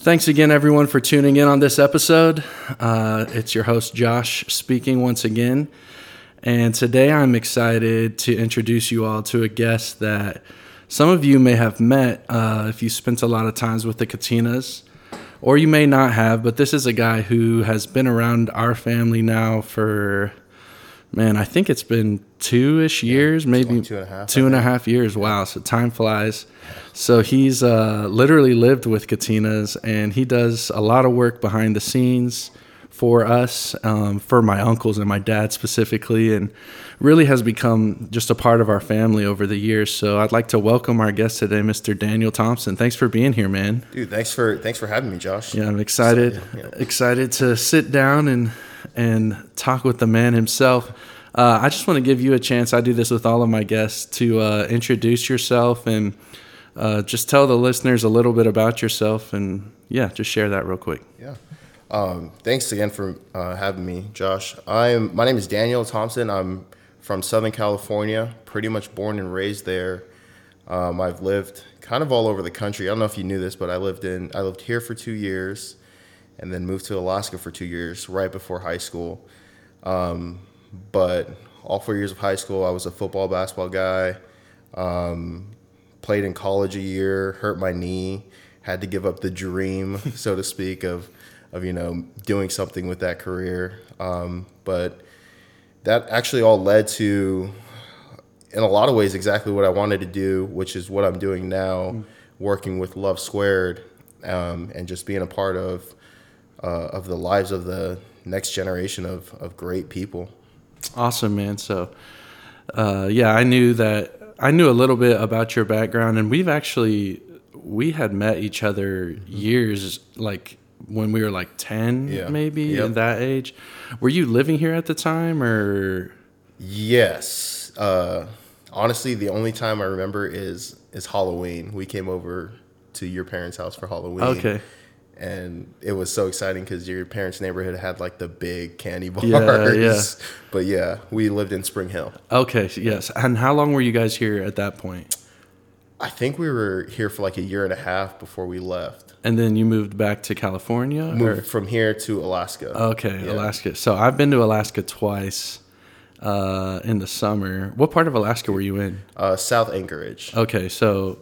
Thanks again, everyone, for tuning in on this episode. Uh, it's your host, Josh, speaking once again. And today I'm excited to introduce you all to a guest that some of you may have met uh, if you spent a lot of times with the Katinas, or you may not have, but this is a guy who has been around our family now for man, I think it's been two ish years, maybe like two and a half, two and a half years. Wow, so time flies. So he's uh, literally lived with Katinas, and he does a lot of work behind the scenes for us, um, for my uncles and my dad specifically, and really has become just a part of our family over the years. So I'd like to welcome our guest today, Mr. Daniel Thompson. Thanks for being here, man. Dude, thanks for thanks for having me, Josh. Yeah, I'm excited, So, yeah. excited to sit down and and talk with the man himself. Uh, I just want to give you a chance. I do this with all of my guests to uh, introduce yourself and uh, just tell the listeners a little bit about yourself and yeah, just share that real quick. Yeah. Um, thanks again for uh, having me, Josh. I'm my name is Daniel Thompson. I'm from Southern California, pretty much born and raised there. Um, I've lived kind of all over the country. I don't know if you knew this, but I lived in I lived here for two years, and then moved to Alaska for two years right before high school. Um, but all four years of high school, I was a football, basketball guy. Um, played in college a year, hurt my knee, had to give up the dream, so to speak, of of you know doing something with that career. Um, but that actually all led to, in a lot of ways, exactly what I wanted to do, which is what I'm doing now, working with Love Squared, um, and just being a part of uh, of the lives of the next generation of of great people. Awesome, man. So, uh, yeah, I knew that I knew a little bit about your background, and we've actually we had met each other years like when we were like ten, Yeah. maybe Yep. in that age. Were you living here at the time, or Yes. Uh, honestly, the only time I remember is is Halloween. We came over to your parents' house for Halloween. okay? And it was so exciting because your parents' neighborhood had like the big candy bars. Yeah, yeah. But yeah, we lived in Spring Hill. Okay, yes. And how long were you guys here at that point? I think we were here for like a year and a half before we left. And then you moved back to California? or- from here to Alaska. Okay, Yeah. Alaska. So I've been to Alaska twice uh, in the summer. What part of Alaska were you in? Uh, South Anchorage. Okay, so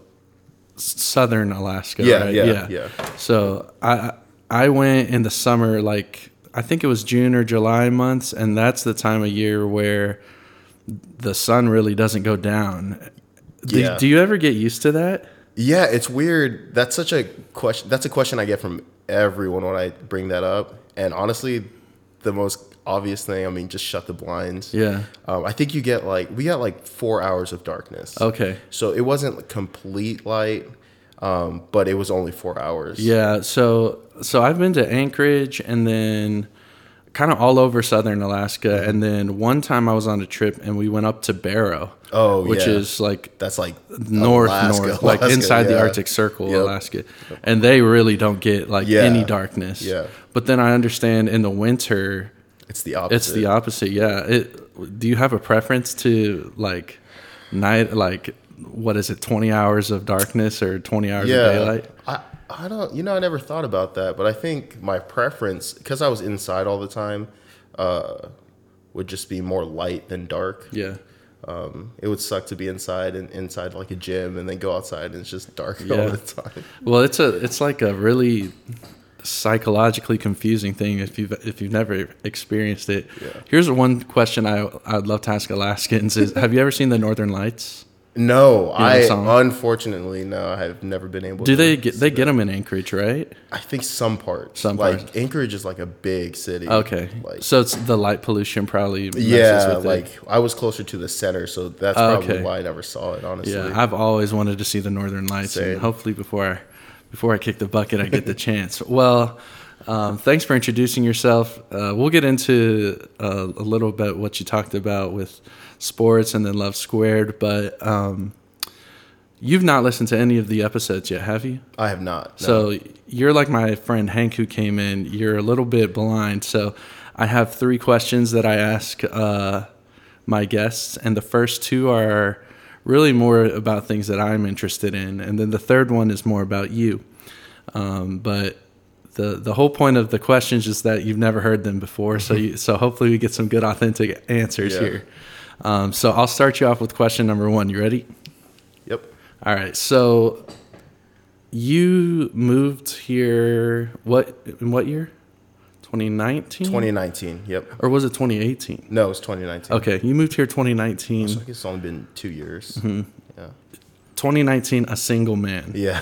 southern Alaska. Yeah, right? yeah, yeah. So I I went in the summer, like I think it was June or July months, and that's the time of year where the sun really doesn't go down. Do, Yeah. do you ever get used to that? Yeah, it's weird. That's such a question. That's a question I get from everyone when I bring that up. And honestly, the most obvious thing, I mean, just shut the blinds. Yeah. Um, I think you get like we got like four hours of darkness. Okay. So it wasn't complete light, um, but it was only four hours. Yeah, so so I've been to Anchorage and then kind of all over southern Alaska, and then one time I was on a trip and we went up to Barrow. Oh, which yeah. is like That's like north Alaska, north, like Alaska, inside the. Arctic Circle, Yep. Alaska, and they really don't get like Yeah. any darkness. Yeah. but then I understand in the winter It's the opposite. it's the opposite. Yeah. It. Do you have a preference to like night like what is it, twenty hours of darkness or twenty hours of daylight? I, I don't, you know, I never thought about that, but I think my preference, because I was inside all the time, uh, would just be more light than dark. Yeah. Um, it would suck to be inside and inside like a gym and then go outside and it's just dark Yeah. all the time. Well, it's a it's like a really psychologically confusing thing if you've if you've never experienced it. Yeah. Here's one question I I'd love to ask Alaskans is have you ever seen the Northern Lights? No, I unfortunately no, I have never been able. Do to they get they see get them in Anchorage, right? I think some parts. Some like parts. Anchorage is like a big city. Okay. Like so it's the light pollution probably messes yeah, with it. like I was closer to the center, so that's probably okay. why I never saw it. Honestly. Yeah, I've always wanted to see the Northern Lights, and hopefully before I, before I kick the bucket, I get the chance. Well, Um, thanks for introducing yourself. Uh, we'll get into uh, a little bit what you talked about with sports and then Love Squared, but um, you've not listened to any of the episodes yet, have you? I have not. no. So you're like my friend Hank who came in. You're a little bit blind. So I have three questions that I ask uh, my guests, and the first two are really more about things that I'm interested in, and then the third one is more about you. Um, but the the whole point of the questions is that you've never heard them before, so you, so hopefully we get some good authentic answers Yeah. here. Um, so I'll start you off with question number one. You ready? Yep. All right. So you moved here what in what year? 2019? 2019. Yep. or was it 2018? No, it's 2019. Okay, you moved here 2019. So I guess it's only been two years. Mm-hmm. Yeah. 2019 a single man. Yeah.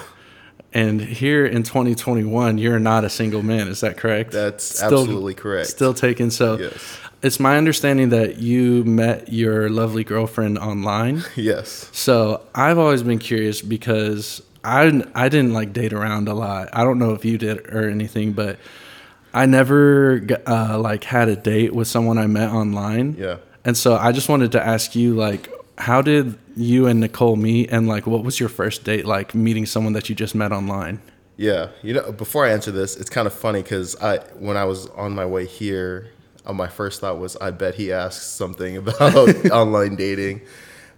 And here in 2021 you're not a single man, is that correct? That's absolutely correct. Still taken so Yes. it's my understanding that you met your lovely girlfriend online. Yes. So I've always been curious because I I didn't like date around a lot. I don't know if you did or anything, but I never uh, like had a date with someone I met online. Yeah. And so I just wanted to ask you like how did you and Nicole meet and like what was your first date like meeting someone that you just met online? Yeah, you know, before I answer this, it's kind of funny because I, when I was on my way here, uh, my first thought was, I bet he asked something about online dating,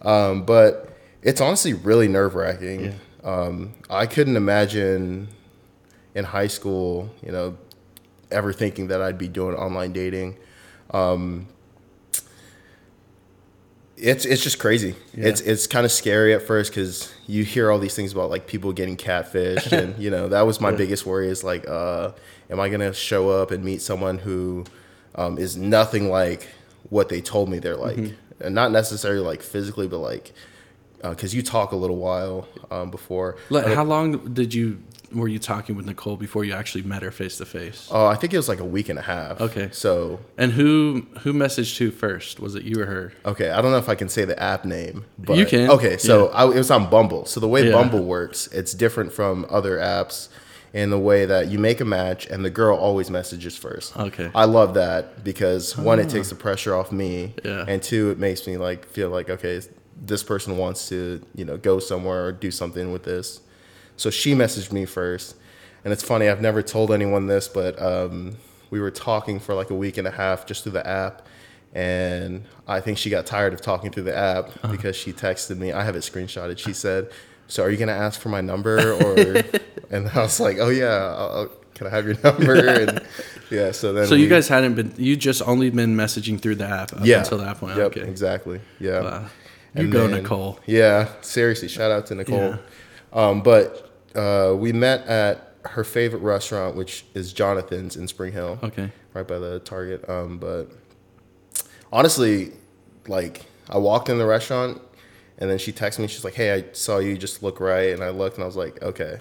um, but it's honestly really nerve wracking. Um, I couldn't imagine in high school, you know, ever thinking that I'd be doing online dating. Um, it's it's just crazy. It's it's kind of scary at first because you hear all these things about like people getting catfished, and you know that was my biggest worry is like, uh, am I gonna show up and meet someone who um, is nothing like what they told me they're like, and not necessarily like physically, but like because you talk a little while um, before. Like, how long did you were you talking with Nicole before you actually met her face to face? Oh, uh, I think it was like a week and a half. Okay. So And who who messaged who first? Was it you or her? Okay, I don't know if I can say the app name, but You can, Okay, so I, it was on Bumble. So the way Yeah. Bumble works, it's different from other apps in the way that you make a match and the girl always messages first. Okay. I love that because one, it ah. takes the pressure off me, Yeah. and two, it makes me like feel like okay, this person wants to you know go somewhere or do something with this. So she messaged me first, and it's funny. I've never told anyone this, but um, we were talking for like a week and a half just through the app, and I think she got tired of talking through the app Uh-huh. because she texted me. I have it screenshotted. She said, "So are you gonna ask for my number?" Or and I was like, "Oh yeah, I'll, I'll- can I have your number?" And yeah, so then So you guys hadn't been you just only been messaging through the app up yeah until that point. Yep, okay. exactly. Yeah. Wow. You And go, then- Nicole. Yeah, seriously, shout out to Nicole. Um, but uh, we met at her favorite restaurant, which is Jonathan's in Spring Hill, Okay. right by the Target. Um, but honestly, like I walked in the restaurant, and then she texted me. She's like, "Hey, I saw you. Just look right." And I looked, and I was like, "Okay."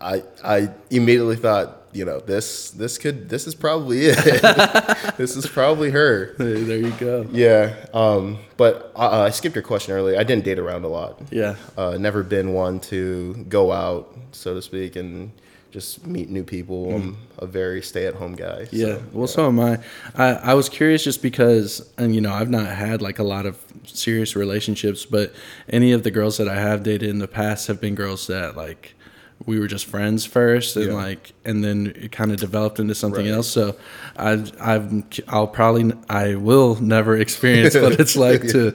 I I immediately thought, you know, this this could this is probably it. this is probably her. Hey, there you go. Yeah, um, but uh, I skipped your question earlier. I didn't date around a lot. Yeah. Uh, never been one to go out, so to speak, and just meet new people. I'm a very stay-at-home guy. so, Yeah, well, so am I. I. I was curious just because, and you know, I've not had like a lot of serious relationships, but any of the girls that I have dated in the past have been girls that like we were just friends first, and Yeah. like, and then it kind of developed into something Right. else. So, I've, I've, I'll probably, I will never experience what it's like to.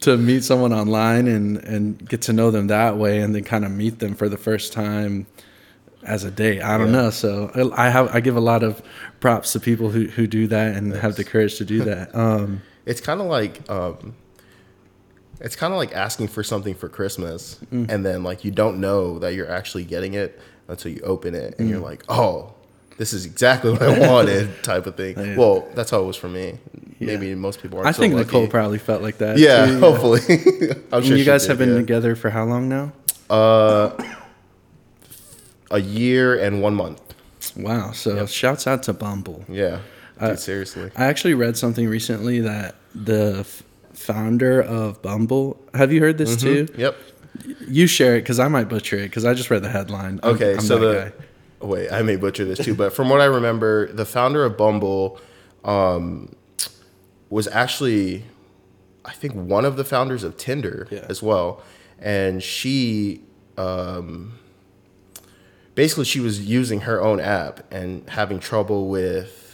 To meet someone online and, and get to know them that way, and then kind of meet them for the first time as a date. I don't Yeah. know. So I have I give a lot of props to people who, who do that and have the courage to do that. Um, It's kind of like um, it's kind of like asking for something for Christmas, Mm. and then like you don't know that you're actually getting it until you open it, and Mm. you're like, oh. This is exactly what I wanted, type of thing. Yeah. Well, that's how it was for me. Maybe most people aren't. I so think lucky. Nicole probably felt like that. Yeah, too. hopefully. Sure you guys did, have been yeah. together for how long now? Uh, a year and one month. Wow. So shouts out to Bumble. Yeah, Uh, seriously. I actually read something recently that the f- founder of Bumble. Have you heard this too? Yep. You share it because I might butcher it because I just read the headline. I'm- Okay, I'm so the guy. wait, I may butcher this too, but from what I remember, the founder of Bumble um, was actually, I think, one of the founders of Tinder Yeah. as well. And she, um, basically, she was using her own app and having trouble with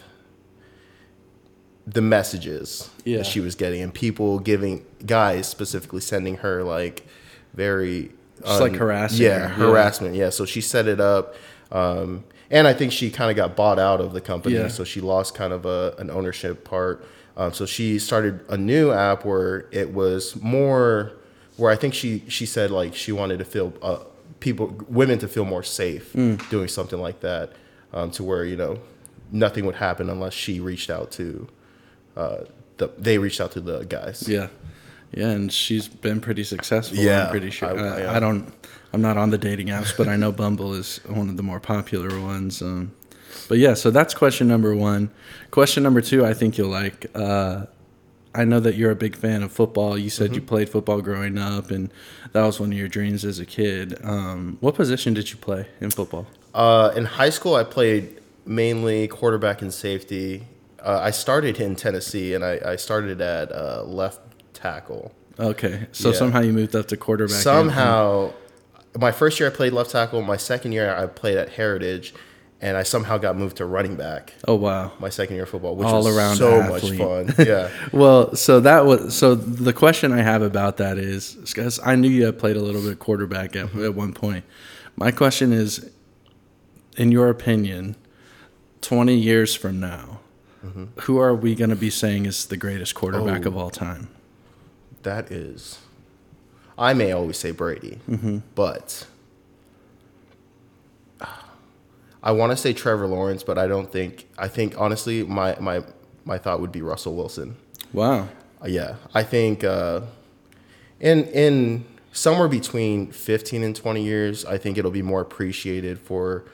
the messages Yeah. that she was getting, and people giving guys specifically sending her like very Just, like, harassing yeah, yeah. harassment. Yeah, so she set it up, um, and I think she kind of got bought out of the company, Yeah. so she lost kind of a, an ownership part. Um, so she started a new app where it was more, where I think she she said like she wanted to feel uh, people women to feel more safe Mm. doing something like that, um, to where you know nothing would happen unless she reached out to uh, the they reached out to the guys. Yeah. Yeah, and she's been pretty successful. Yeah, I'm pretty sure. I- I, yeah. I don't. I'm not on the dating apps, but I know Bumble is one of the more popular ones. Um, but yeah, so that's question number one. Question number two, I think you'll like. Uh, I know that you're a big fan of football. You said you Mm-hmm. played football growing up, and that was one of your dreams as a kid. Um, what position did you play in football? Uh, in high school, I played mainly quarterback and safety. Uh, I started in Tennessee, and I, I started at uh, left tackle. Okay, so Yeah. somehow you moved up to quarterback. Somehow, my first year I played left tackle. My second year I played at Heritage, and I somehow got moved to running back. oh wow. My second year of football, which All was around so athlete. much fun. Yeah, Well, so that was so the question I have about that is because I knew you had played a little bit quarterback at, at one point. My question is, in your opinion, twenty years from now, who are we going to be saying is the greatest quarterback Oh. of all time? that is. I may always say Brady, but I want to say Trevor Lawrence, but I don't think. I think honestly, my my my thought would be Russell Wilson. Wow. Uh, Yeah, I think uh, in in somewhere between fifteen and twenty years, I think it'll be more appreciated for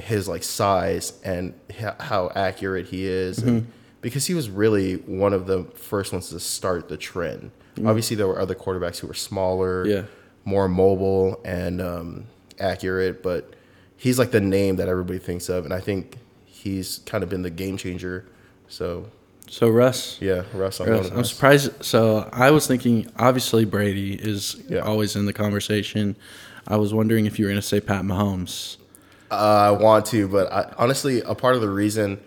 his like size and h- how accurate he is, and, because he was really one of the first ones to start the trend. Obviously, there were other quarterbacks who were smaller, Yeah. more mobile and um, accurate, but he's like the name that everybody thinks of, and I think he's kind of been the game changer. So So Russ. yeah, Russ, I'm, Russ, I'm surprised. So I was thinking, obviously Brady is Yeah. always in the conversation. I was wondering if you were going to say Pat Mahomes. Uh, I want to, but I, honestly, a part of the reason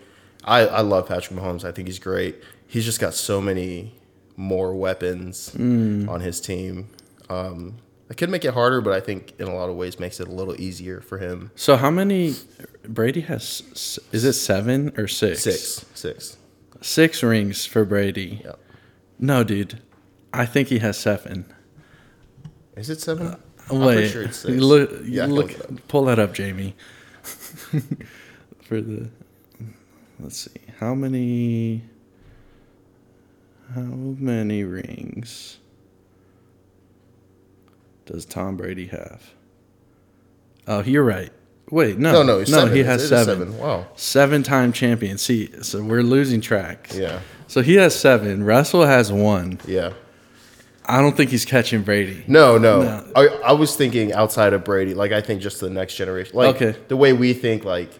I, I love Patrick Mahomes, I think he's great. He's just got so many more weapons Mm. on his team. Um, it could make it harder, but I think in a lot of ways makes it a little easier for him. So how many Brady has? Is it seven or six? Six, six. Six rings for Brady. Yeah. No, dude. I think he has seven. Is it seven? I'm Wait, pretty sure it's six. look, Yeah, look, look pull that up, Jamie. for the, let's see, how many, how many rings does Tom Brady have? Oh, you're right. Wait, no, No, no, no, seven. he has is seven. Wow. Seven-time champion. See, so we're losing track. Yeah, So he has seven. Russell has one. yeah. I don't think he's catching Brady. No, no. No. I, I was thinking outside of Brady. Like I think just the next generation. Like Okay. the way we think. Like,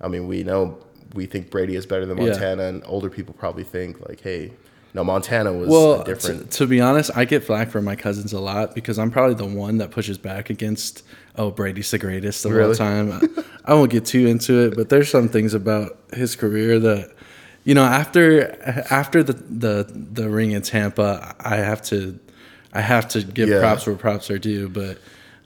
I mean, we know we think Brady is better than Yeah. Montana, and older people probably think like, hey, no, Montana was Well, different. to, to be honest, I get flack from my cousins a lot because I'm probably the one that pushes back against, oh, Brady's the greatest of all Really? time. I won't get too into it, but there's some things about his career that, you know, after after the the the ring in Tampa, I have to I have to give Yeah. props where props are due, but.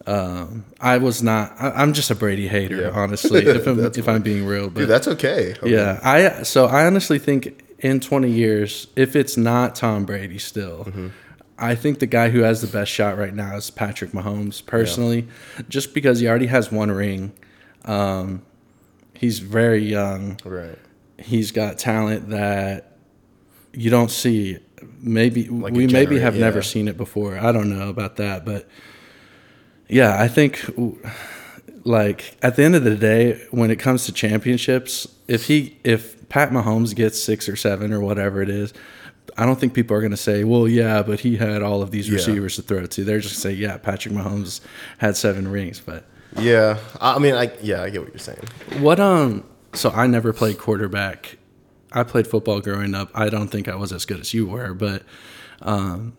Um, I was not. I, I'm just a Brady hater, Yeah. honestly. If I'm, if I'm being real, but Dude, that's okay. Okay. yeah, I so I honestly think in 20 years, if it's not Tom Brady still, Mm-hmm. I think the guy who has the best shot right now is Patrick Mahomes. Personally, just because he already has one ring, um, he's very young. Right. He's got talent that you don't see. Maybe Like we maybe have never seen it before. I don't know about that, but yeah, I think like at the end of the day, when it comes to championships, if he if Pat Mahomes gets six or seven or whatever it is, I don't think people are going to say, "Well, yeah, but he had all of these Yeah. receivers to throw to." They're just going to say, "Yeah, Patrick Mahomes had seven rings." But Yeah, I I mean, I yeah, I get what you're saying. What um? So I never played quarterback. I played football growing up. I don't think I was as good as you were, but um,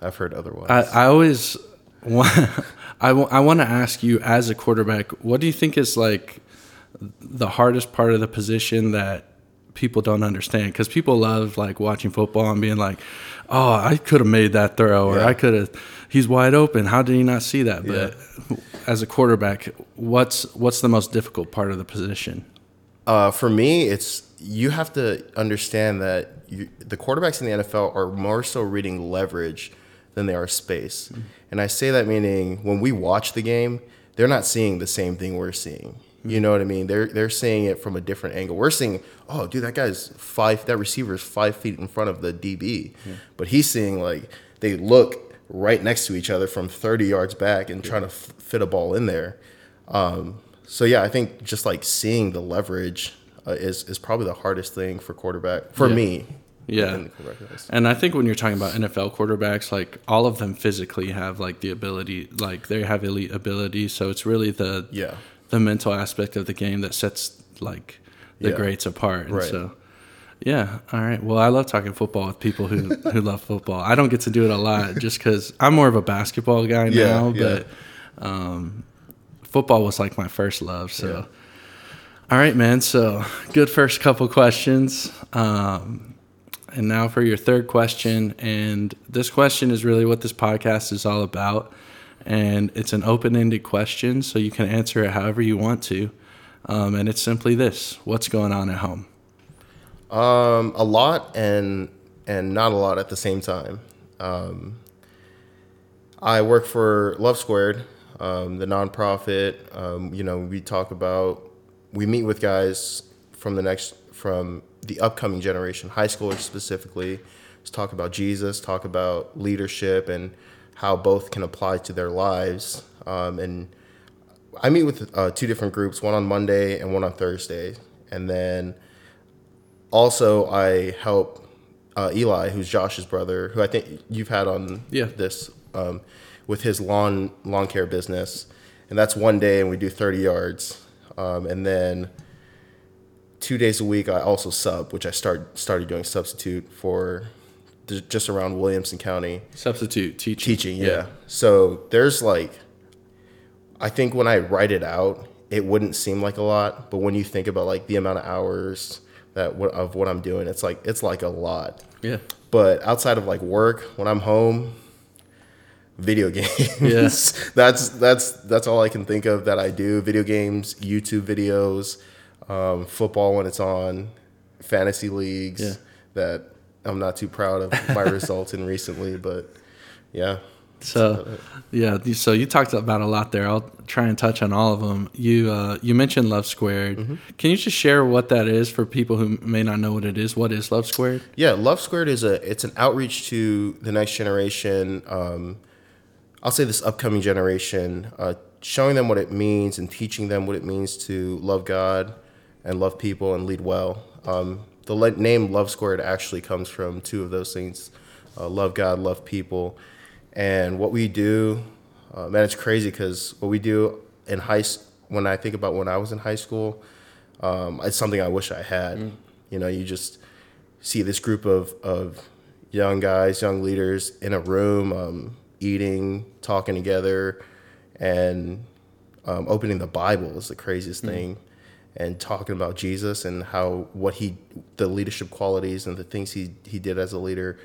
I've heard otherwise. I, I always want. I, w- I want to ask you as a quarterback, what do you think is like the hardest part of the position that people don't understand? Because people love like watching football and being like, "Oh, I could have made that throw," or Yeah. "I could have." He's wide open. How did he not see that? But as a quarterback, what's what's the most difficult part of the position? Uh, for me, it's you have to understand that you, the quarterbacks in the NFL are more so reading leverage than they are space. And I say that meaning when we watch the game, they're not seeing the same thing we're seeing. You know what I mean? They're they're seeing it from a different angle. We're seeing, oh, dude, that guy's five. That receiver is five feet in front of the DB, but he's seeing like they look right next to each other from 30 yards back and trying to f- fit a ball in there. Um, so yeah, I think just like seeing the leverage uh, is is probably the hardest thing for quarterback for Yeah. me. Yeah. within the quarterback list. And I think when you're talking about NFL quarterbacks, like all of them physically have like the ability, like they have elite ability. So it's really the Yeah. the mental aspect of the game that sets like the Yeah. greats apart. And Right. so yeah, all right. Well, I love talking football with people who who love football. I don't get to do it a lot just because I'm more of a basketball guy Yeah, now, yeah. but um, football was like my first love. So. Yeah. All right, man. So, good first couple questions. Um, and now for your third question. And this question is really what this podcast is all about. And it's an open ended question, so you can answer it however you want to. Um, and it's simply this What's going on at home? Um, a lot and and not a lot at the same time. Um, I work for Love Squared, um, the nonprofit. Um, you know, we talk about we meet with guys from the next from the upcoming generation, high schoolers specifically. Let's talk about Jesus, talk about leadership, and how both can apply to their lives. Um, and I meet with uh, two different groups, one on Monday and one on Thursday, and then also I help uh, Eli, who's Josh's brother, who I think you've had on Yeah. this um, with his lawn lawn care business, and that's one day, and we do thirty yards, um, and then two days a week I also sub, which I start started doing substitute for th- just around Williamson County Substitute teaching. teaching. Yeah. So there's like, I think when I write it out, it wouldn't seem like a lot, but when you think about like the amount of hours that what of what I'm doing, it's like it's like a lot. Yeah. But outside of like work, when I'm home, video games. Yeah. that's that's that's all I can think of that I do. Video games, YouTube videos, um, football when it's on, fantasy leagues Yeah. that I'm not too proud of my results in recently, but yeah. So, yeah. So you talked about a lot there. I'll try and touch on all of them. You uh, you mentioned Love Squared. Mm-hmm. Can you just share what that is for people who may not know what it is? What is Love Squared? Yeah, Love Squared is a it's an outreach to the next generation. Um, I'll say this upcoming generation, uh, showing them what it means and teaching them what it means to love God and love people and lead well. Um, the le- name Love Squared actually comes from two of those things: uh, love God, love people. And what we do, uh, man, it's crazy because what we do in high school, when I think about when I was in high school, um, it's something I wish I had. You know, you just see this group of, of young guys, young leaders in a room, um, eating, talking together, and um, opening the Bible is the craziest thing, and talking about Jesus and how what he, the leadership qualities and the things he he did as a leader,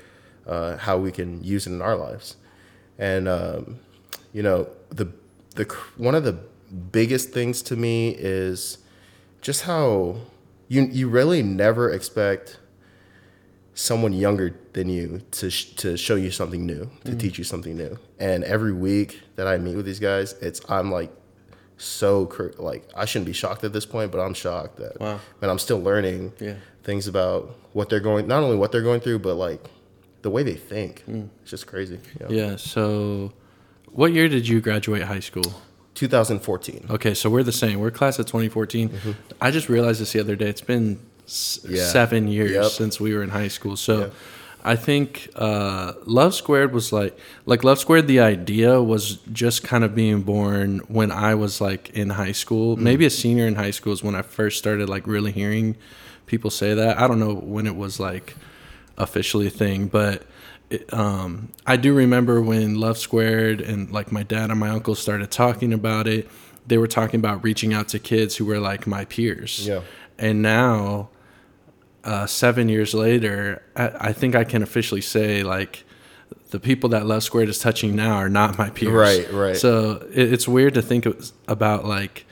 uh, how we can use it in our lives, and um, you know the the one of the biggest things to me is just how you you really never expect someone younger than you to sh- to show you something new, to mm. teach you something new. And every week that I meet with these guys, it's I'm like so cr- like I shouldn't be shocked at this point, but I'm shocked that Wow. man, I'm still learning Yeah. things about what they're going not only what they're going through, but like the way they think. Mm. It's just crazy. you know? Yeah. So, what year did you graduate high school? 2014. Okay, so we're the same. We're class of 2014. Mm-hmm. I just realized this the other day. It's been s-. Yeah. seven years Yep. since we were in high school. So, Yeah. I think uh, Love Squared was like like Love Squared. The idea was just kind of being born when I was like in high school, Mm. maybe a senior in high school is when I first started like really hearing people say that. I don't know when it was like officially a thing, but it, um, I do remember when Love Squared and like my dad and my uncle started talking about it. They were talking about reaching out to kids who were like my peers. Yeah. And now, uh, seven years later, I, I think I can officially say like the people that Love Squared is touching now are not my peers. Right, right. So it, it's weird to think about like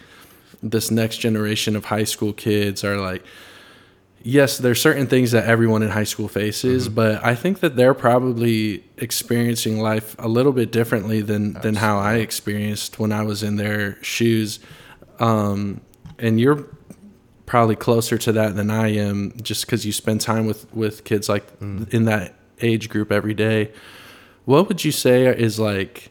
this next generation of high school kids are like yes there's certain things that everyone in high school faces Mm-hmm. but i think that they're probably experiencing life a little bit differently than than how i experienced when i was in their shoes um, and you're probably closer to that than i am just because you spend time with with kids like Mm. in that age group every day what would you say is like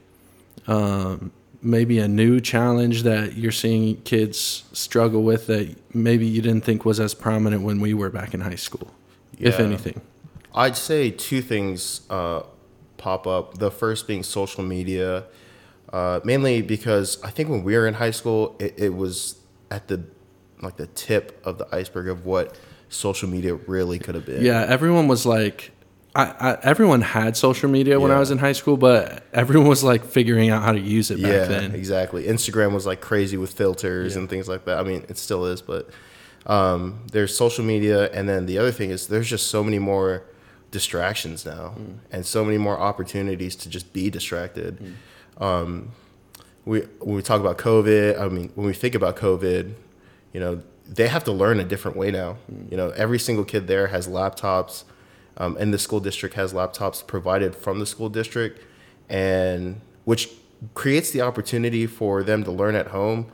um, maybe a new challenge that you're seeing kids struggle with that maybe you didn't think was as prominent when we were back in high school, if anything? I'd say two things uh, pop up. The first being social media, uh, mainly because I think when we were in high school, it, it was at the like the tip of the iceberg of what social media really could have been. Yeah, everyone was like, I, I, everyone had social media when I was in high school, but everyone was like figuring out how to use it back yeah, then. exactly. Instagram was like crazy with filters and things like that. I mean, it still is, but um, there's social media, and then the other thing is there's just so many more distractions now, Mm. and so many more opportunities to just be distracted. Mm. Um, we when we talk about COVID, I mean, when we think about COVID, you know, they have to learn a different way now. Mm. You know, every single kid there has laptops, um, and the school district has laptops provided from the school district, and which creates the opportunity for them to learn at home.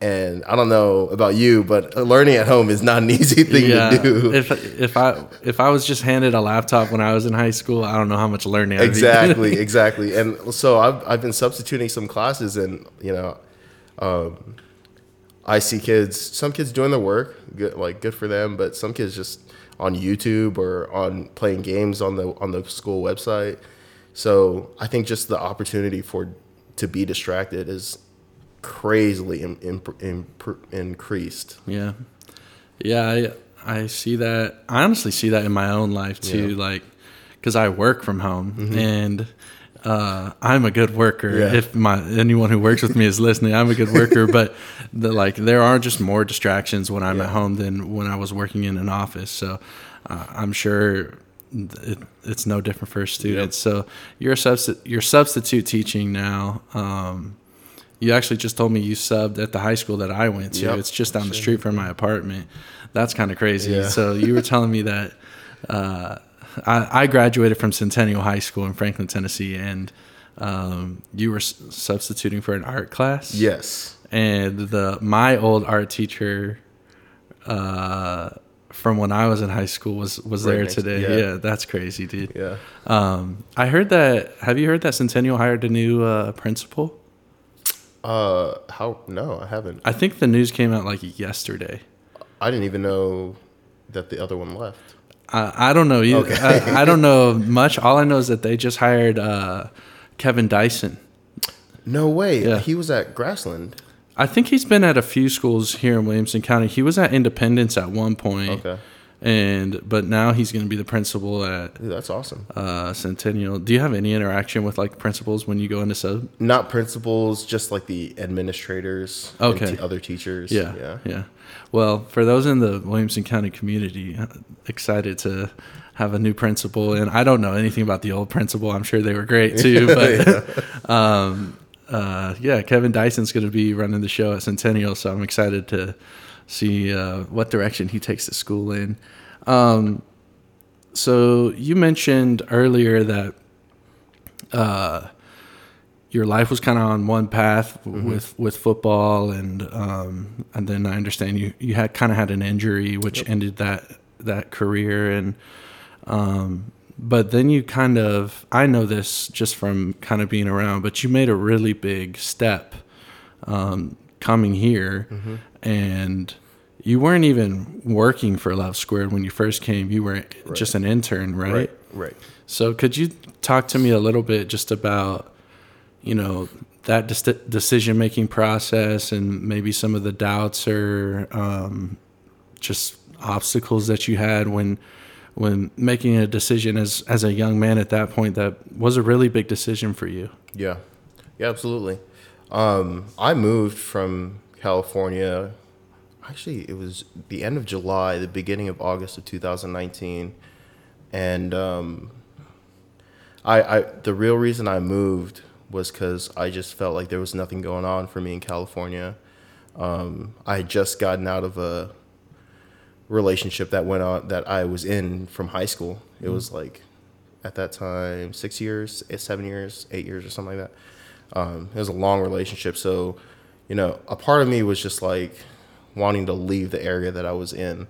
And I don't know about you, but learning at home is not an easy thing yeah, to do. if if I if I was just handed a laptop when I was in high school, I don't know how much learning. Exactly exactly and so I've, I've been substituting some classes and you know um, i see kids some kids doing their work good like good for them but some kids just on youtube or on playing games on the on the school website so i think just the opportunity for to be distracted is crazily in, in, in, increased Yeah. Yeah, I I see that. I honestly see that in my own life too, Yeah. Mm-hmm. like cuz I work from home and uh, I'm a good worker. Yeah. If my anyone who works with me is listening, I'm a good worker, but the, like there are just more distractions when I'm at home than when I was working in an office. So uh, I'm sure it, it's no different for students. So you're a substi- you're substitute teaching now. Um, you actually just told me you subbed at the high school that I went to. Yep. It's just down the street from my apartment. That's kind of crazy. Yeah. So you were telling me that uh, I, I graduated from Centennial High School in Franklin, Tennessee, and um, you were s- substituting for an art class. yes And the my old art teacher uh, from when I was in high school was was Right there next- today. yeah. Yeah. that's crazy, dude. yeah Um, I heard that. Have you heard that Centennial hired a new uh, principal? uh how no i haven't I think the news came out like yesterday. i didn't even know that the other one left I, I don't know. You, Okay. I, I don't know much. All I know is that they just hired uh, Kevin Dyson. no way Yeah. he was at grassland I think he's been at a few schools here in Williamson County. He was at Independence at one point, okay and but now he's going to be the principal at Dude, that's awesome uh, Centennial. Do you have any interaction with like principals when you go into sub? not principals, just like the administrators, Okay. and t- other teachers. Yeah, yeah. yeah. Well, for those in the Williamson County community, uh, excited to have a new principal, and I don't know anything about the old principal. I'm sure they were great too, but um, uh, yeah, Kevin Dyson's going to be running the show at Centennial, so I'm excited to see uh, what direction he takes the school in. Um, so you mentioned earlier that uh, your life was kind of on one path w with with football, and um, and then I understand you you had kind of had an injury which ended that that career, and um, but then you kind of I know this just from kind of being around, but you made a really big step um, coming here, and you weren't even working for Love Squared when you first came. You were just an intern, right? Right. Right. So could you talk to me a little bit just about, you know, that dis- decision making process and maybe some of the doubts or um, just obstacles that you had when when making a decision as as a young man at that point that was a really big decision for you. Yeah. Yeah, absolutely. Um, I moved from California. Actually, it was the end of July, the beginning of August of 2019, and um, I, I the real reason I moved was because I just felt like there was nothing going on for me in California. Um, I had just gotten out of a relationship that went on that I was in from high school. It mm-hmm. was like at that time six years, seven years, eight years, or something like that. Um, it was a long relationship, so you know, a part of me was just like wanting to leave the area that I was in,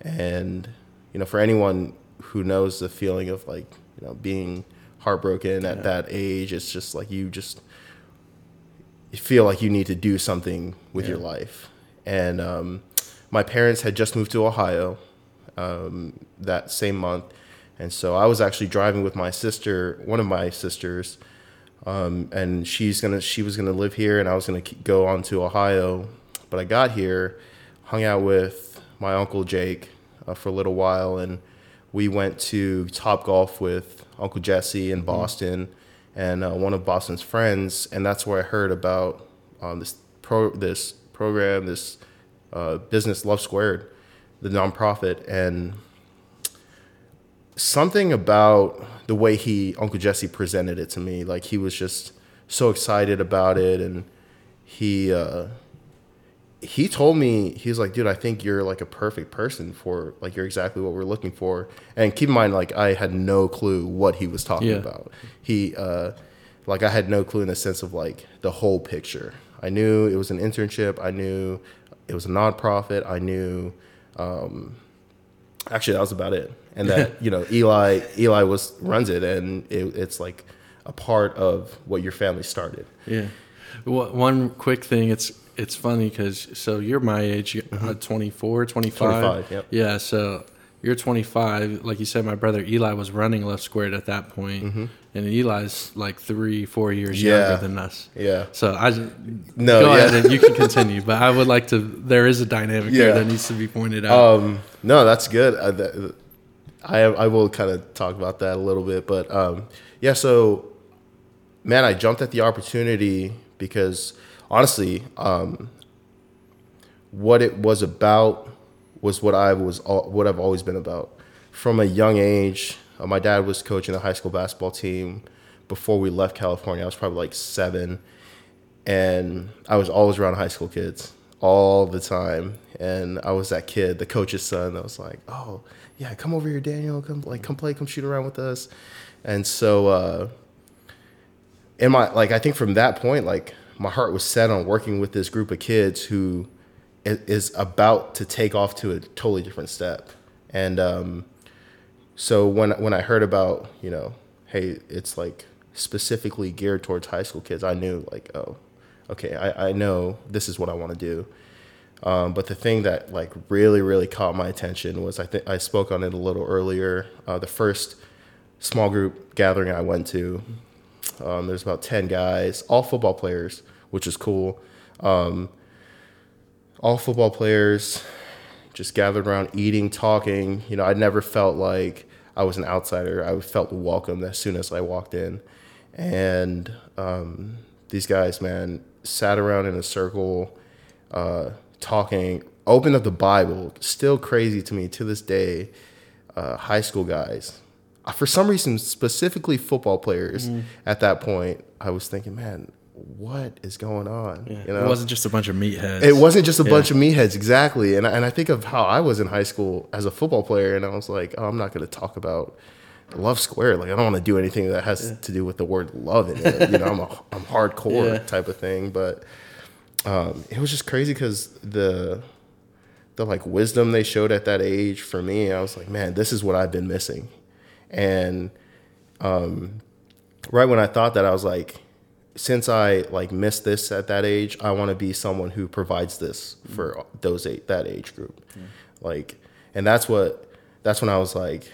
and you know, for anyone who knows the feeling of like you know being heartbroken at that age. It's just like you just you feel like you need to do something with yeah. your life. And um, my parents had just moved to Ohio um, that same month, and so I was actually driving with my sister, one of my sisters, um, and she's gonna she was gonna live here, and I was gonna go on to Ohio. But I got here, hung out with my uncle Jake uh, for a little while, and we went to Top Golf with Uncle Jesse in mm-hmm. Boston mm-hmm. and uh, one of Boston's friends, and that's where I heard about um, this pro this program, this uh, business Love Squared, the nonprofit, and something about the way he Uncle Jesse presented it to me, like he was just so excited about it, and he. Uh, he told me he was like, dude, I think you're like a perfect person for like you're exactly what we're looking for. And keep in mind, like I had no clue what he was talking yeah. about. He uh, like I had no clue in the sense of like the whole picture. I knew it was an internship. I knew it was a nonprofit. I knew um, actually that was about it. And that you know Eli Eli was runs it, and it, it's like a part of what your family started. Yeah. One quick thing, it's it's funny because so you're my age, mm-hmm. 24, 25. 25 yep. Yeah, so you're 25. Like you said, my brother Eli was running Love Squared at that point, mm-hmm. and Eli's like three, four years yeah. younger than us. Yeah. So I no, go yeah. ahead and you can continue, but I would like to. There is a dynamic yeah. there that needs to be pointed out. Um, no, that's good. That, I, I will kind of talk about that a little bit, but um, yeah. So, man, I jumped at the opportunity because honestly, um, what it was about was what I was what I've always been about. From a young age, uh, my dad was coaching the high school basketball team before we left California. I was probably like seven, and I was always around high school kids all the time. And I was that kid, the coach's son. That was like, "Oh, yeah, come over here, Daniel. Come like come play, come shoot around with us." And so, uh, in my like, I think from that point, like my heart was set on working with this group of kids who is about to take off to a totally different step. And um, so when when I heard about you know, hey, it's like specifically geared towards high school kids, I knew like, oh, okay, I, I know this is what I want to do. Um, but the thing that like really really caught my attention was I think I spoke on it a little earlier. Uh, the first small group gathering I went to, um, there's about ten guys, all football players which is cool. Um, all football players just gathered around eating, talking. You know, I never felt like I was an outsider. I felt welcome as soon as I walked in. And um, these guys, man, sat around in a circle, uh, talking, opened up the Bible. Still crazy to me to this day. Uh, high school guys, uh, for some reason, specifically football players. Mm. At that point, I was thinking, man, what is going on? Yeah. You know? It wasn't just a bunch of meatheads. It wasn't just a yeah. bunch of meatheads, exactly. And I, and I think of how I was in high school as a football player, and I was like, oh, I'm not going to talk about love square. Like I don't want to do anything that has yeah. to do with the word love in it. You know, I'm a I'm hardcore type of thing, but um, it was just crazy because the the like wisdom they showed at that age for me, I was like, man, this is what I've been missing. And um, right when I thought that, I was like, since I like missed this at that age, I want to be someone who provides this for those eight that age group. Like, and that's what that's when I was like,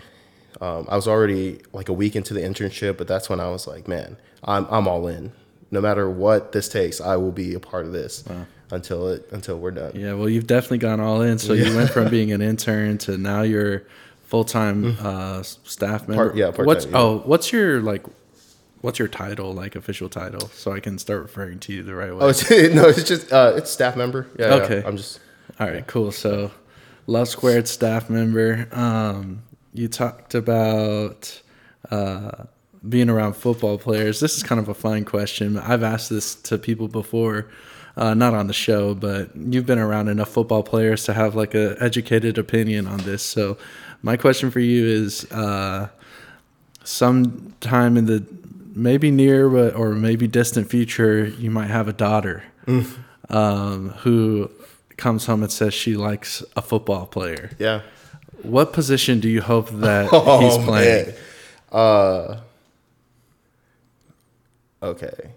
um, I was already like a week into the internship, but that's when I was like, man, I'm I'm all in. No matter what this takes, I will be a part of this until it until we're done. Yeah, well, you've definitely gone all in. So you went from being an intern to now you're full time uh, staff member. Mm-hmm. Part- yeah, part-time, What's yeah. oh, what's your like? What's your title, like official title, so I can start referring to you the right way? Oh, it's, no, it's just uh, it's staff member. Yeah, yeah. Okay. I'm just All right, cool. So, Love Squared staff member. Um, you talked about uh, being around football players. This is kind of a fun question. I've asked this to people before, uh, not on the show, but you've been around enough football players to have like a educated opinion on this. So, my question for you is: uh, sometime in the maybe near but or maybe distant future, you might have a daughter um, who comes home and says she likes a football player. yeah. What position do you hope that Oh, he's playing? man. Uh, okay.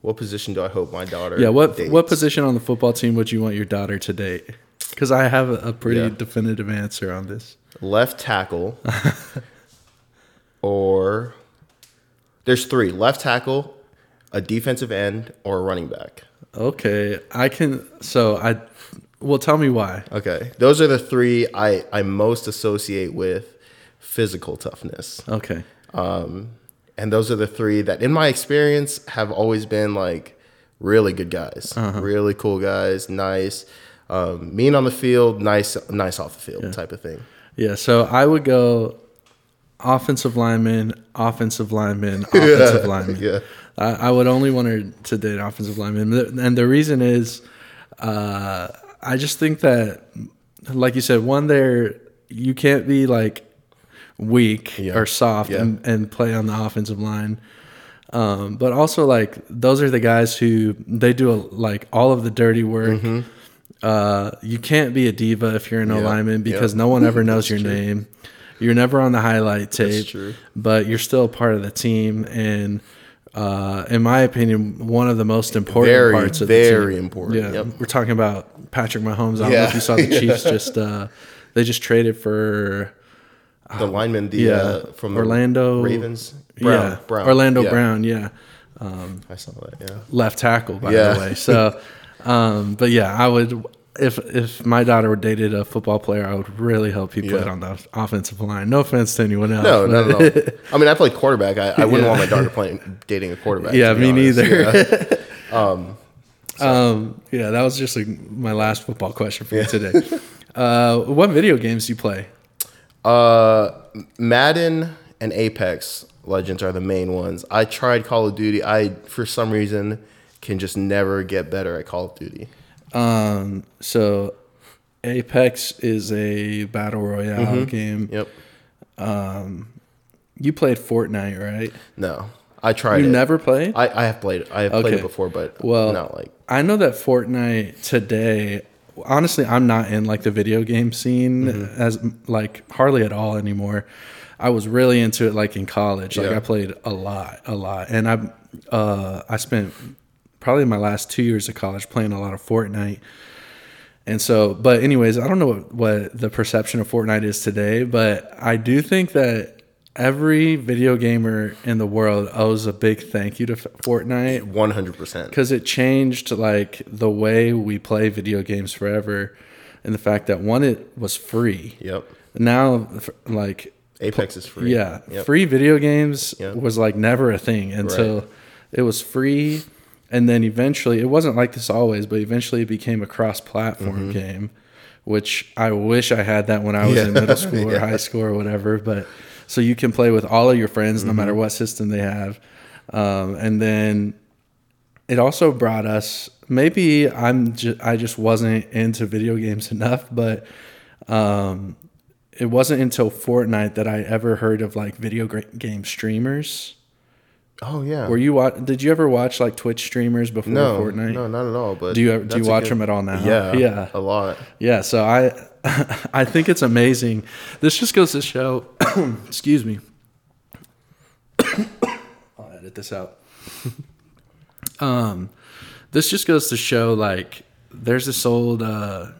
What position do I hope my daughter? Yeah, what dates? what position on the football team would you want your daughter to date? Because I have a, pretty Yeah. definitive answer on this. Left tackle, or there's three: left tackle, a defensive end, or a running back. Okay, I can. So I, well, tell me why. Okay, those are the three I I most associate with physical toughness. Okay, um, and those are the three that in my experience have always been like really good guys. Really cool guys nice um, mean on the field nice nice off the field type of thing. Yeah. So I would go offensive lineman, offensive lineman, offensive lineman. yeah. I, I would only want her to date offensive lineman, and the reason is, uh, I just think that, like you said, one there you can't be like weak Yeah. or soft Yeah. and, and play on the offensive line. Um, but also like those are the guys who they do a, like all of the dirty work. Uh, you can't be a diva if you're an Mm-hmm. Yeah. lineman because Yeah. no one ever knows your name. You're never on the highlight tape, true. but you're still part of the team. And uh, in my opinion, one of the most important Very, parts of very the team. important. Yeah, Yep. we're talking about Patrick Mahomes. I don't know if you saw the Chiefs just uh, they just traded for the lineman the yeah, uh, from Orlando ravens brown, yeah, brown. Orlando Yeah. Brown. Yeah, i saw that yeah left tackle by Yeah. the way. So, um, but yeah, I would if if my daughter were dated a football player, I would really hope he played Yeah. on the offensive line. No offense to anyone else. no no no, i mean i played quarterback i, I wouldn't Yeah. want my daughter playing dating a quarterback yeah, me honest. neither. Yeah. um, yeah, that was just like my last football question for you today. uh, what video games do you play? Uh, Madden and Apex Legends are the main ones. I tried Call of Duty. I for some reason can just never get better at Call of Duty. Um, so Apex is a battle royale Mm-hmm. game. Yep. Um, you played Fortnite, right? No, I tried. You it. never played? I, I have played. I have played it before, but Well, not like I know that Fortnite today. Honestly, I'm not in like the video game scene Mm-hmm. as like hardly at all anymore. I was really into it like in college. Like Yeah. I played a lot, a lot, and I uh, I spent probably my last two years of college playing a lot of Fortnite. And so, but anyways, I don't know what, what the perception of Fortnite is today, but I do think that every video gamer in the world owes a big thank you to Fortnite one hundred percent. because it changed like the way we play video games forever and the fact that one it was free Yep. now like Apex is free. yeah Yep. free video games Yep. was like never a thing until it was free and then eventually it wasn't like this always but eventually it became a cross-platform game which i wish i had that when i was in Mm-hmm. Middle school or Yeah. high school or whatever but so you can play with all of your friends Mm-hmm. no matter what system they have um, and then it also brought us maybe i'm ju- i just wasn't into video games enough but um it wasn't until fortnite that i ever heard of like video game streamers Oh yeah. were you watch did you ever watch like twitch streamers before no, fortnite no, not at all. But do you ever, do you watch good- them at all now Yeah, yeah a lot. yeah so i i think it's amazing this just goes to show excuse me i'll edit this out Um, this just goes to show like there's this old uh,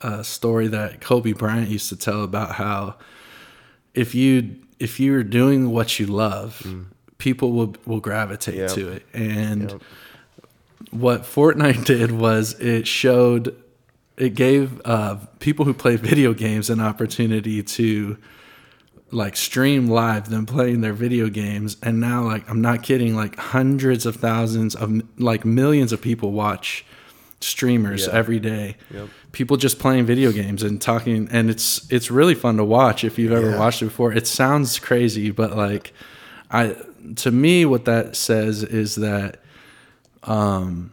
uh, story that Kobe Bryant used to tell about how if you if you're doing what you love, people will will gravitate Yep. to it. And Yep. what Fortnite did was it showed it gave uh, people who play video games an opportunity to like stream live them playing their video games and now like i'm not kidding like hundreds of thousands of like millions of people watch streamers Yeah. every day Yep. People just playing video games and talking and it's it's really fun to watch if you've ever Yeah. watched it before it sounds crazy but like i to me what that says is that um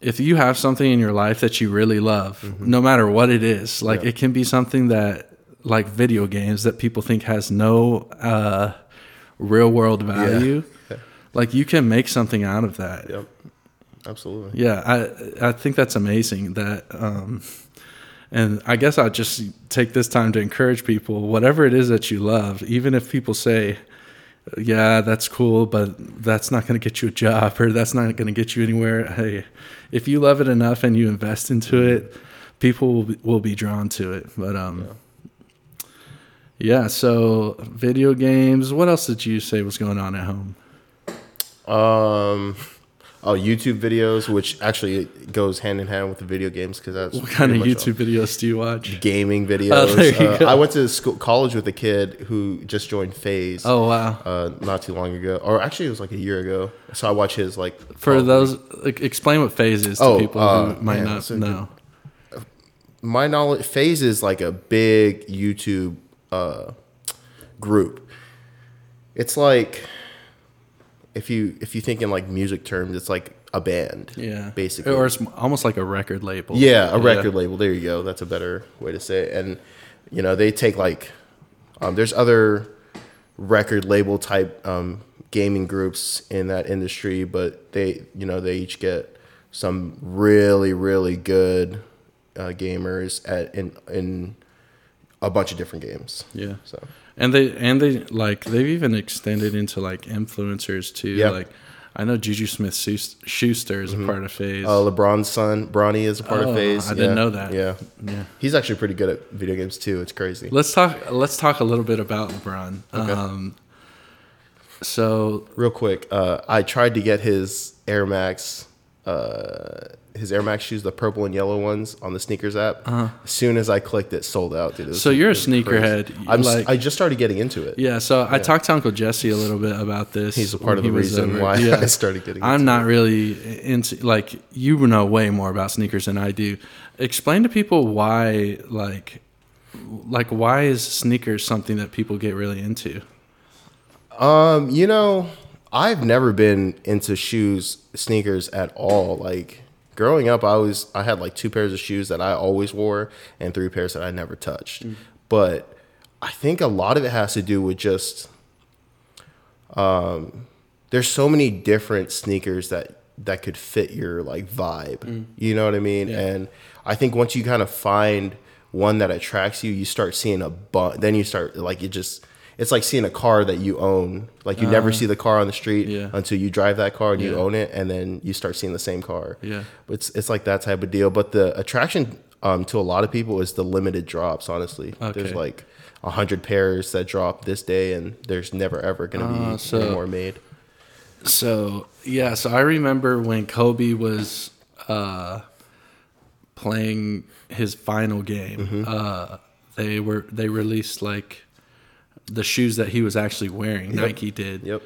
if you have something in your life that you really love no matter what it is like Mm-hmm. Yeah. it can be something that like video games that people think has no uh real world value Yeah. like you can make something out of that Yep. Absolutely. yeah, I I think that's amazing that um and I guess I'll just take this time to encourage people whatever it is that you love, even if people say yeah, that's cool, but that's not going to get you a job or that's not going to get you anywhere. Hey, if you love it enough and you invest into it, people will be, will be drawn to it. But um yeah, so video games, what else did you say was going on at home? Um, oh, YouTube videos, which actually goes hand in hand with the video games because that's What kind of YouTube videos do you watch? gaming videos. Oh, there you Uh. I went to school, college with a kid who just joined FaZe. Oh wow. Uh, not too long ago, or actually it was like a year ago. So I watched his like For probably- those, like, explain what FaZe is to Oh, people uh, who might man, not a know. my knowledge FaZe is like a big youtube uh group it's like if you if you think in like music terms it's like a band Yeah, basically. Or it's almost like a record label. yeah a record label. There you go. That's a better way to say it. And you know they take like um, there's other record label type um, gaming groups in that industry but they you know they each get some really really good uh, gamers at in in a bunch of different games. Yeah, so and they and they like they've even extended into like influencers too. Yeah. Like I know JuJu Smith-Schuster is a part of FaZe. uh, LeBron's son Bronny is a part Oh, of FaZe I didn't know that. yeah yeah. he's actually pretty good at video games too it's crazy Let's talk. Let's talk a little bit about LeBron. Um, so Real quick, uh, I tried to get his Air Max, uh, his Air Max shoes, the purple and yellow ones, on the sneakers app. As soon as I clicked it, sold out, dude. It was- Uh-huh. So you're a it sneakerhead. I'm. Like- I just started getting into it. yeah, so I talked to Uncle Jesse a little bit about this. He's a part of the reason over. why Yeah. I started getting. Into it. I'm not really into like you know way more about sneakers than I do. Explain to people why like like why is sneakers something that people get really into? Um, you know, I've never been into shoes, sneakers at all. Like growing up, I was I had like two pairs of shoes that I always wore and three pairs that I never touched. But I think a lot of it has to do with just um, there's so many different sneakers that that could fit your like vibe. You know what I mean? Yeah. And I think once you kind of find one that attracts you, you start seeing a bunch. Then you start like it just. It's like seeing a car that you own. Like you never see the car on the street yeah. until you drive that car and you own it, and then you start seeing the same car. Yeah. But it's it's like that type of deal. But the attraction um, to a lot of people is the limited drops. Honestly, there's like a hundred pairs that drop this day, and there's never ever gonna be so- any more made. So yeah, so I remember when Kobe was uh, playing his final game. Mm-hmm. Uh, they were they released like the shoes that he was actually wearing. Nike did. Yep.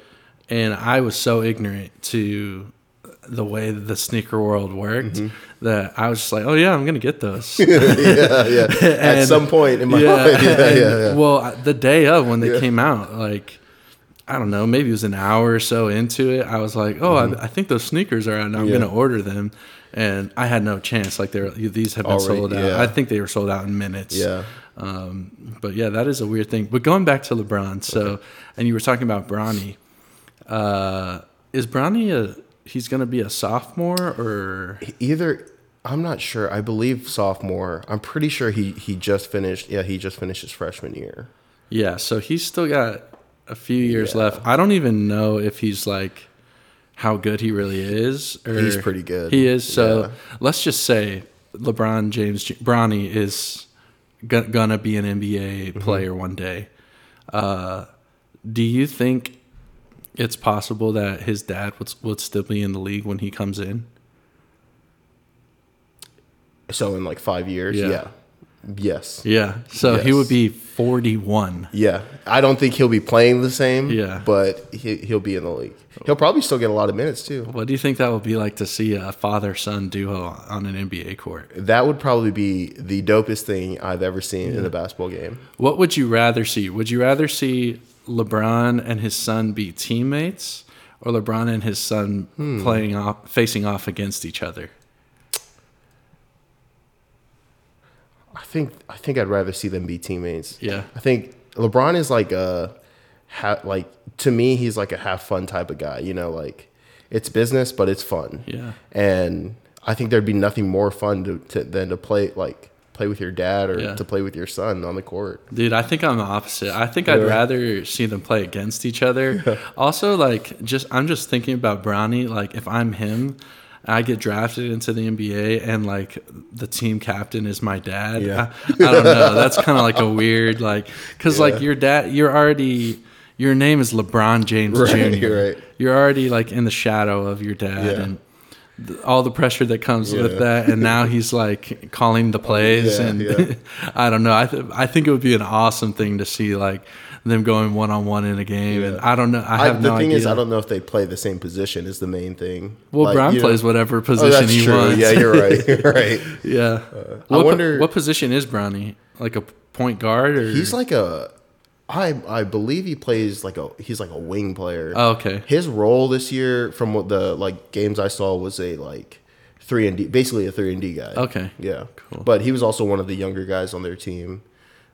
and I was so ignorant to the way the sneaker world worked Mm-hmm. that I was just like, oh yeah, I'm gonna get those. yeah, yeah. At some point in my yeah, life, yeah, and, yeah, yeah. Well, the day of when they Yeah. came out, like I don't know, maybe it was an hour or so into it. I was like, oh, I, I think those sneakers are out. and I'm Mm-hmm. Yeah. gonna order them, and I had no chance. Like they're these have been Already, sold out. yeah. I think they were sold out in minutes. Yeah. Um, but yeah, that is a weird thing. But going back to LeBron, so and you were talking about Bronny. Uh, is Bronny a he's going to be a sophomore or Either I'm not sure. I believe sophomore. I'm pretty sure he he just finished. Yeah, he just finished his freshman year. yeah? So he's still got a few years Yeah. left. I don't even know if he's like how good he really is. Or He's pretty good. He is. So Yeah. let's just say LeBron James, Bronny is go- gonna be an NBA Mm-hmm. player one day. Uh, do you think it's possible that his dad would would still be in the league when he comes in? So in like five years, Yeah. yeah. Yes. Yeah. So he would be forty one. Yeah. I don't think he'll be playing the same. Yeah. But he, he'll be in the league. He'll probably still get a lot of minutes too. What do you think that would be like to see a father son duo on an NBA court? That would probably be the dopest thing I've ever seen in a basketball game. What would you rather see? Would you rather see LeBron and his son be teammates, or LeBron and his son Hmm. playing off, facing off against each other? Think I think I'd rather see them be teammates. Yeah. I think LeBron is like a ha, like to me he's like a have fun type of guy, you know, like it's business but it's fun. Yeah. And I think there'd be nothing more fun to, to than to play like play with your dad or Yeah. to play with your son on the court. Dude, I think I'm the opposite. I think I'd rather see them play against each other. Also, like, just I'm just thinking about Bronny. Like, if I'm him, I get drafted into the NBA, and like the team captain is my dad. Yeah. I, I don't know. That's kind of like a weird, like, because like your dad, you're already. Your name is LeBron James Right, Jr. you're right. You're already like in the shadow of your dad, Yeah. and th- all the pressure that comes with that. And now he's like calling the plays, Yeah, and yeah. I don't know. I th- I think it would be an awesome thing to see like them going one on one in a game, and I don't know. I I, have the no thing idea. is, I don't know if they play the same position. Is the main thing. well, Like, Brown you know- plays whatever Oh, position that's he true. wants. Yeah, you're right. You're right. yeah. Uh, I what, po- wonder- what position is Bronny? Like a point guard, or He's like a, I I believe he plays like a he's like a wing player. Oh, okay. His role this year, from what the like games I saw, was a like three and D, basically a three and D guy. Okay. Yeah. Cool. But he was also one of the younger guys on their team,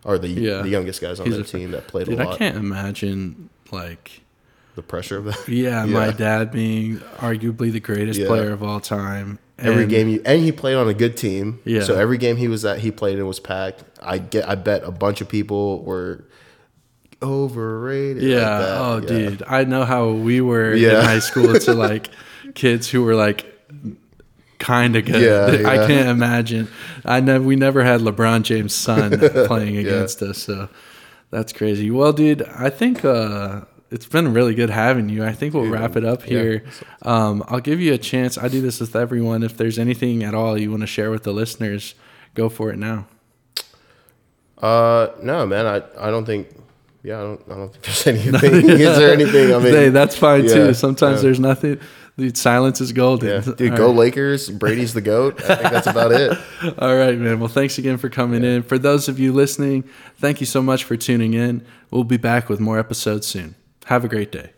or the Yeah. the youngest guys on He's their team that played Dude, a lot. I can't imagine like The pressure of that. yeah, my dad being arguably the greatest Yeah. player of all time. Every game, you, and he played on a good team. Yeah. So every game he was at, he played in was packed. I get, I bet a bunch of people were overrated. like Yeah. that. oh, Yeah. dude. I know how we were in high school to like kids who were like kind of good. Yeah, I can't imagine. I know we never had LeBron James' son playing against us, so that's crazy. Well, dude, I think uh, it's been really good having you. I think we'll wrap it up here. Um, I'll give you a chance. I do this with everyone. If there's anything at all you want to share with the listeners, go for it now. Uh, no, man. I, I don't think. Yeah, I don't. I don't think there's anything. Is there anything? I mean, hey, that's fine yeah, too. Sometimes yeah. there's nothing. Dude, silence is golden. yeah, dude, All go right. Lakers. Brady's the goat. I think that's about it. All right, man. Well, thanks again for coming in. For those of you listening, thank you so much for tuning in. We'll be back with more episodes soon. Have a great day.